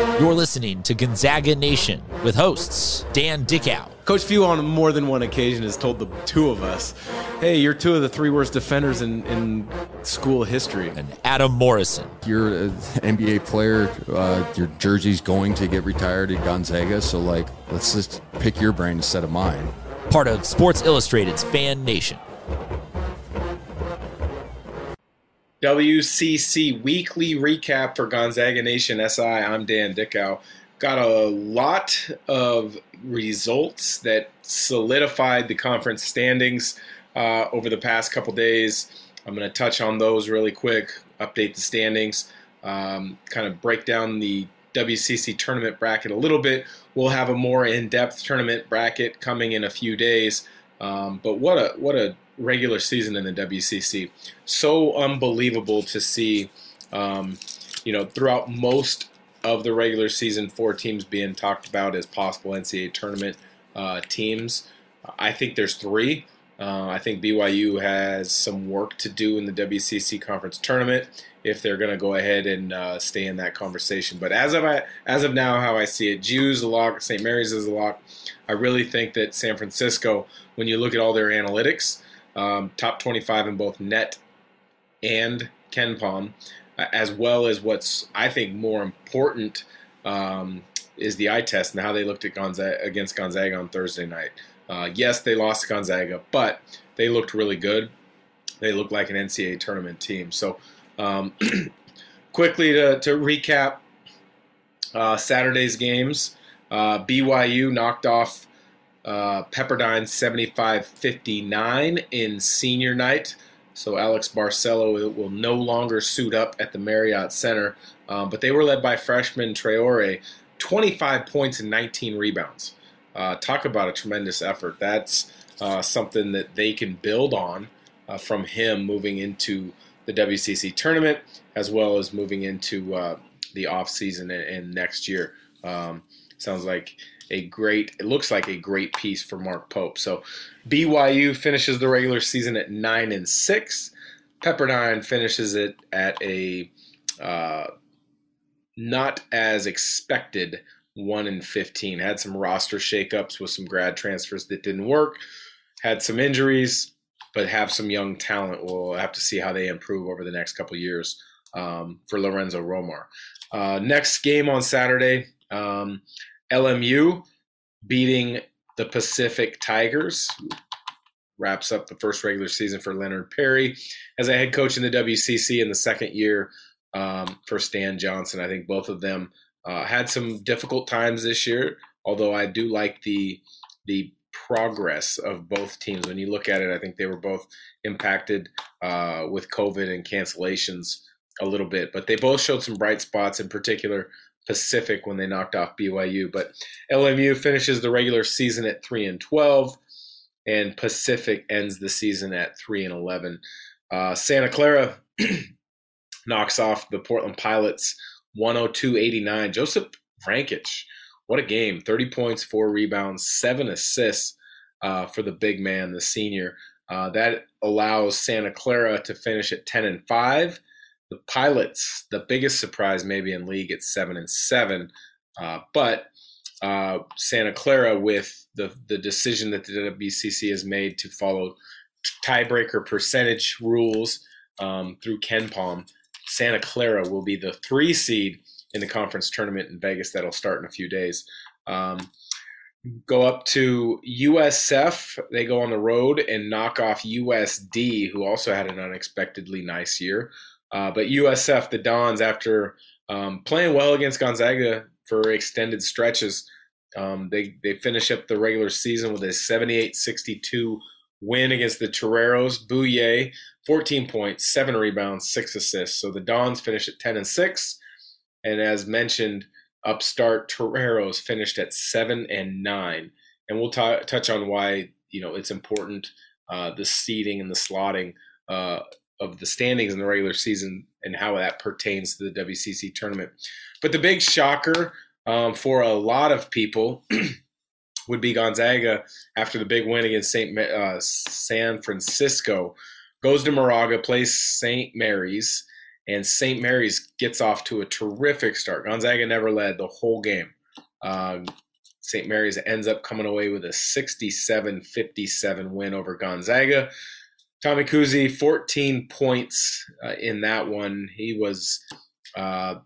You're listening to Gonzaga Nation with hosts Dan Dickau. Coach Few on more than one occasion has told the two of us, hey, you're two of the three worst defenders in, in school history. And Adam Morrison. You're an NBA player. Uh, your jersey's going to get retired at Gonzaga. So, like, let's just pick your brain instead of mine. Part of Sports Illustrated's Fan Nation. WCC weekly recap for Gonzaga Nation SI. I'm Dan Dickau. Got a lot of results that solidified the conference standings uh, over the past couple days. I'm going to touch on those really quick, update the standings, um, kind of break down the WCC tournament bracket a little bit. We'll have a more in-depth tournament bracket coming in a few days. Um, but what a what a regular season in the WCC. So unbelievable to see, um, you know, throughout most of the regular season, four teams being talked about as possible NCAA tournament uh, teams. I think there's three. Uh, I think BYU has some work to do in the WCC conference tournament if they're going to go ahead and uh, stay in that conversation. But as of I, as of now, how I see it, GU's a lock, St. Mary's is a lock. I really think that San Francisco, when you look at all their analytics, um, top 25 in both net and KenPom, uh, as well as what's I think more important um, is the eye test and how they looked at Gonzaga against Gonzaga on Thursday night. Uh, yes, they lost Gonzaga, but they looked really good. They looked like an NCAA tournament team. So, um, quickly to, to recap uh, Saturday's games, uh, BYU knocked off uh, Pepperdine 75 59 in senior night. So Alex Barcelo will no longer suit up at the Marriott Center. Um, but they were led by freshman Traore, 25 points and 19 rebounds. Uh, talk about a tremendous effort. That's uh, something that they can build on uh, from him moving into the WCC tournament as well as moving into uh, the offseason and, and next year. Um, sounds like a great, it looks like a great piece for Mark Pope. So BYU finishes the regular season at nine and six. Pepperdine finishes it at a uh, not as expected one and fifteen. Had some roster shakeups with some grad transfers that didn't work. Had some injuries, but have some young talent. We'll have to see how they improve over the next couple years um, for Lorenzo Romar. Uh, next game on Saturday. Um, LMU beating the Pacific Tigers. Wraps up the first regular season for Leonard Perry as a head coach in the WCC in the second year um, for Stan Johnson. I think both of them uh, had some difficult times this year, although I do like the the progress of both teams. When you look at it, I think they were both impacted uh, with COVID and cancellations a little bit, but they both showed some bright spots. In particular, Pacific when they knocked off BYU. But LMU finishes the regular season at three and twelve, and Pacific ends the season at three and eleven. Uh, Santa Clara knocks off the Portland Pilots 102-89. Joseph Vrankic, what a game! Thirty points, four rebounds, seven assists uh, for the big man, the senior. Uh, that allows Santa Clara to finish at ten and five the Pilots, the biggest surprise maybe in league at seven and seven, uh, but uh, Santa Clara with the the decision that the WCC has made to follow tiebreaker percentage rules um, through Palm, Santa Clara will be the three seed in the conference tournament in Vegas that'll start in a few days. Um, go up to USF. They go on the road and knock off USD, who also had an unexpectedly nice year. Uh, but USF, the Dons, after um, playing well against Gonzaga for extended stretches, um, they, they finish up the regular season with a 78 62 win against the Toreros. Bouyea, 14 points, seven rebounds, six assists. So the Dons finish at 10 and 6. And as mentioned, upstart Toreros finished at 7 and 9. And we'll t- touch on why you know it's important uh, the seeding and the slotting uh, of the standings in the regular season and how that pertains to the WCC tournament. But the big shocker um, for a lot of people would be Gonzaga after the big win against Saint uh, San Francisco. Goes to Moraga, plays St. Mary's, and St. Mary's gets off to a terrific start. Gonzaga never led the whole game. Uh, St. Mary's ends up coming away with a 67 57 win over Gonzaga. Tommy Kuhse, 14 points uh, in that one. He was uh,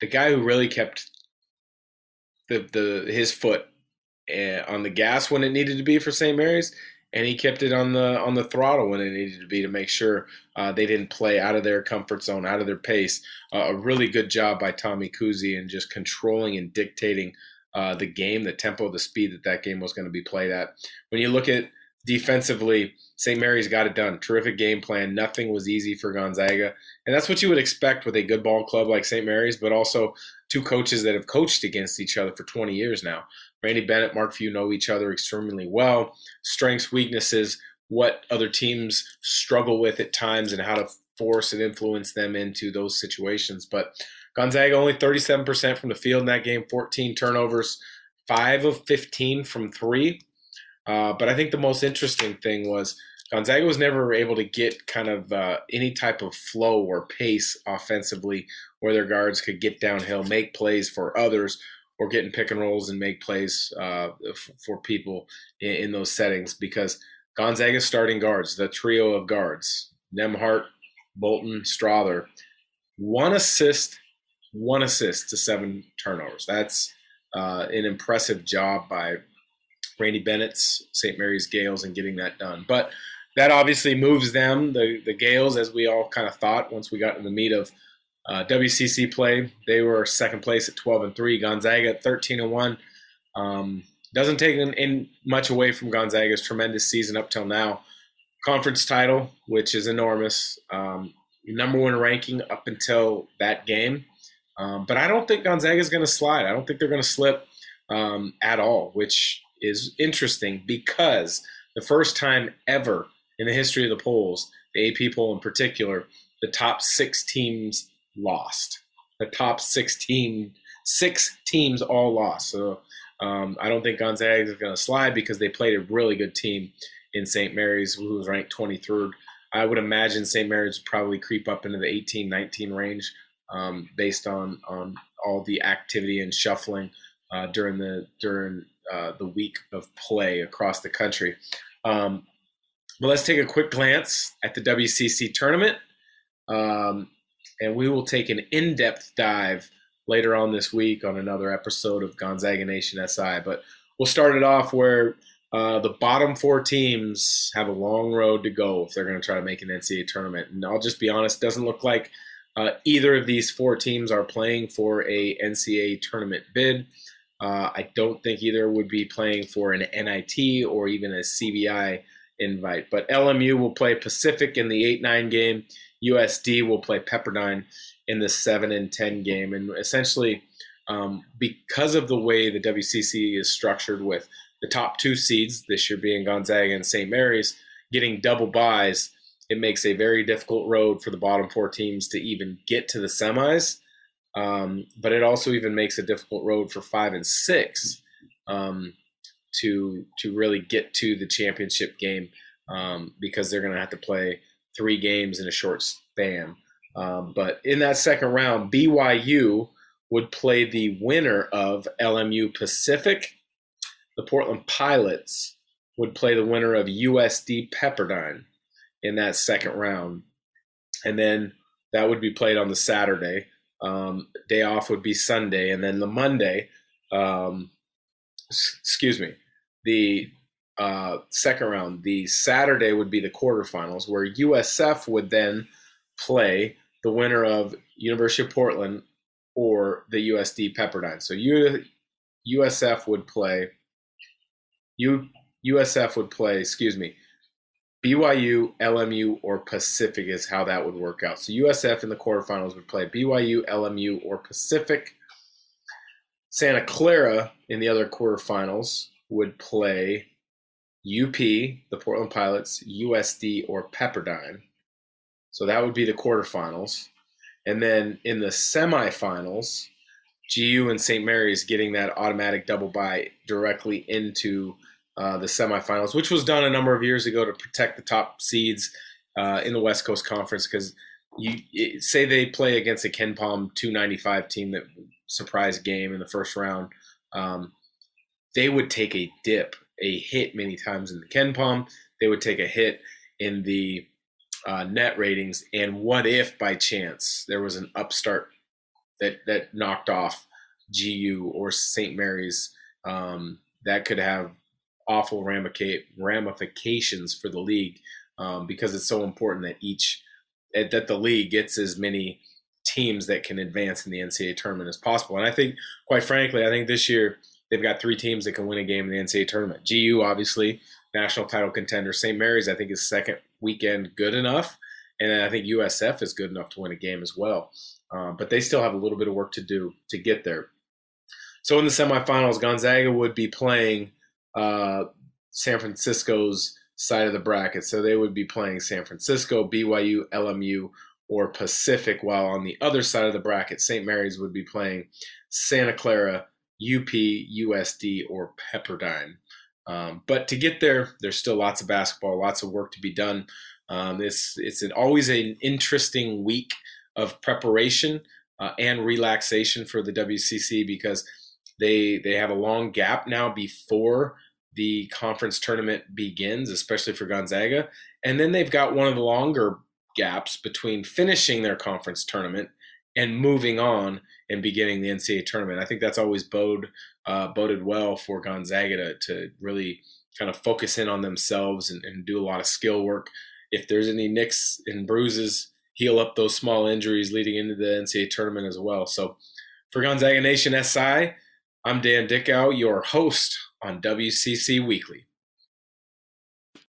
the guy who really kept the, the his foot uh, on the gas when it needed to be for St. Mary's, and he kept it on the on the throttle when it needed to be to make sure uh, they didn't play out of their comfort zone, out of their pace. Uh, a really good job by Tommy Kuhse in just controlling and dictating uh, the game, the tempo, the speed that that game was going to be played at. When you look at defensively, St. Mary's got it done. Terrific game plan. Nothing was easy for Gonzaga. And that's what you would expect with a good ball club like St. Mary's, but also two coaches that have coached against each other for 20 years now. Randy Bennett, Mark Few know each other extremely well. Strengths, weaknesses, what other teams struggle with at times, and how to force and influence them into those situations. But Gonzaga only 37% from the field in that game, 14 turnovers, 5 of 15 from 3. Uh, but I think the most interesting thing was Gonzaga was never able to get kind of uh, any type of flow or pace offensively where their guards could get downhill, make plays for others, or get in pick and rolls and make plays uh, f- for people in, in, those settings because Gonzaga's starting guards, the trio of guards, Nembhard, Bolton, Strawther, one assist one assist to seven turnovers. That's uh, an impressive job by Randy Bennett's St. Mary's Gales and getting that done. But that obviously moves them, the, the Gales, as we all kind of thought once we got in the meat of uh, WCC play. They were second place at 12 and 3. Gonzaga at 13 and 1. Um, doesn't take in, in much away from Gonzaga's tremendous season up till now. Conference title, which is enormous. Um, number one ranking up until that game. Um, but I don't think Gonzaga is going to slide. I don't think they're going to slip um, at all, which is interesting because the first time ever in the history of the polls, the AP poll in particular, the top six teams lost. The top 16, six teams all lost. So um, I don't think Gonzaga is going to slide because they played a really good team in St. Mary's, who was ranked 23rd. I would imagine St. Mary's would probably creep up into the 18, 19 range um, based on on all the activity and shuffling uh, during the during uh, the week of play across the country. Um, but let's take a quick glance at the WCC tournament, um, and we will take an in-depth dive later on this week on another episode of Gonzaga Nation SI. But we'll start it off where uh, the bottom four teams have a long road to go if they're going to try to make an NCAA tournament. And I'll just be honest, doesn't look like uh, either of these four teams are playing for a NCAA tournament bid. Uh, I don't think either would be playing for an NIT or even a CBI invite. But LMU will play Pacific in the 8 9 game. USD will play Pepperdine in the 7 and 10 game. And essentially, um, because of the way the WCC is structured with the top two seeds, this year being Gonzaga and St. Mary's, getting double byes, it makes a very difficult road for the bottom four teams to even get to the semis. Um, but it also even makes a difficult road for five and six um, to to really get to the championship game um, because they're going to have to play three games in a short span. Um, but in that second round, BYU would play the winner of LMU Pacific. The Portland Pilots would play the winner of USD Pepperdine in that second round. And then that would be played on the Saturday. Um, day off would be Sunday. And then the Monday, um, excuse me, the uh, second round, the Saturday would be the quarterfinals, where USF would then play the winner of University of Portland or the USD Pepperdine. So U, USF would play. U, USF would play, excuse me, BYU, LMU, or Pacific is how that would work out. So USF in the quarterfinals would play BYU, LMU, or Pacific. Santa Clara in the other quarterfinals would play UP, the Portland Pilots, USD, or Pepperdine. So that would be the quarterfinals. And then in the semifinals, GU and St. Mary's getting that automatic double bye directly into uh, the semifinals, which was done a number of years ago to protect the top seeds uh, in the West Coast Conference because you it, say they play against a KenPom 295 team that surprise game in the first round. Um, they would take a dip, a hit many times in the KenPom. They would take a hit in the uh, net ratings. And what if by chance there was an upstart that that knocked off GU or St. Mary's? Um, that could have awful ramifications for the league um, because it's so important that each that the league gets as many teams that can advance in the NCAA tournament as possible. And I think, quite frankly, I think this year they've got three teams that can win a game in the NCAA tournament. GU, obviously, national title contender. St. Mary's, I think, is second weekend good enough. And I think USF is good enough to win a game as well. Um, but they still have a little bit of work to do to get there. So in the semifinals, Gonzaga would be playing uh, San Francisco's side of the bracket. So they would be playing San Francisco, BYU, LMU, or Pacific, while on the other side of the bracket, St. Mary's would be playing Santa Clara, UP, USD, or Pepperdine. Um, but to get there, there's still lots of basketball, lots of work to be done. Um, it's it's an, always an interesting week of preparation uh, and relaxation for the WCC because they they have a long gap now before the conference tournament begins, especially for Gonzaga, and then they've got one of the longer gaps between finishing their conference tournament and moving on and beginning the NCAA tournament. I think that's always bode uh, boded well for Gonzaga to, to really kind of focus in on themselves and, and do a lot of skill work. If there's any nicks and bruises, heal up those small injuries leading into the NCAA tournament as well. So for Gonzaga Nation SI, I'm Dan Dickau, your host on WCC Weekly.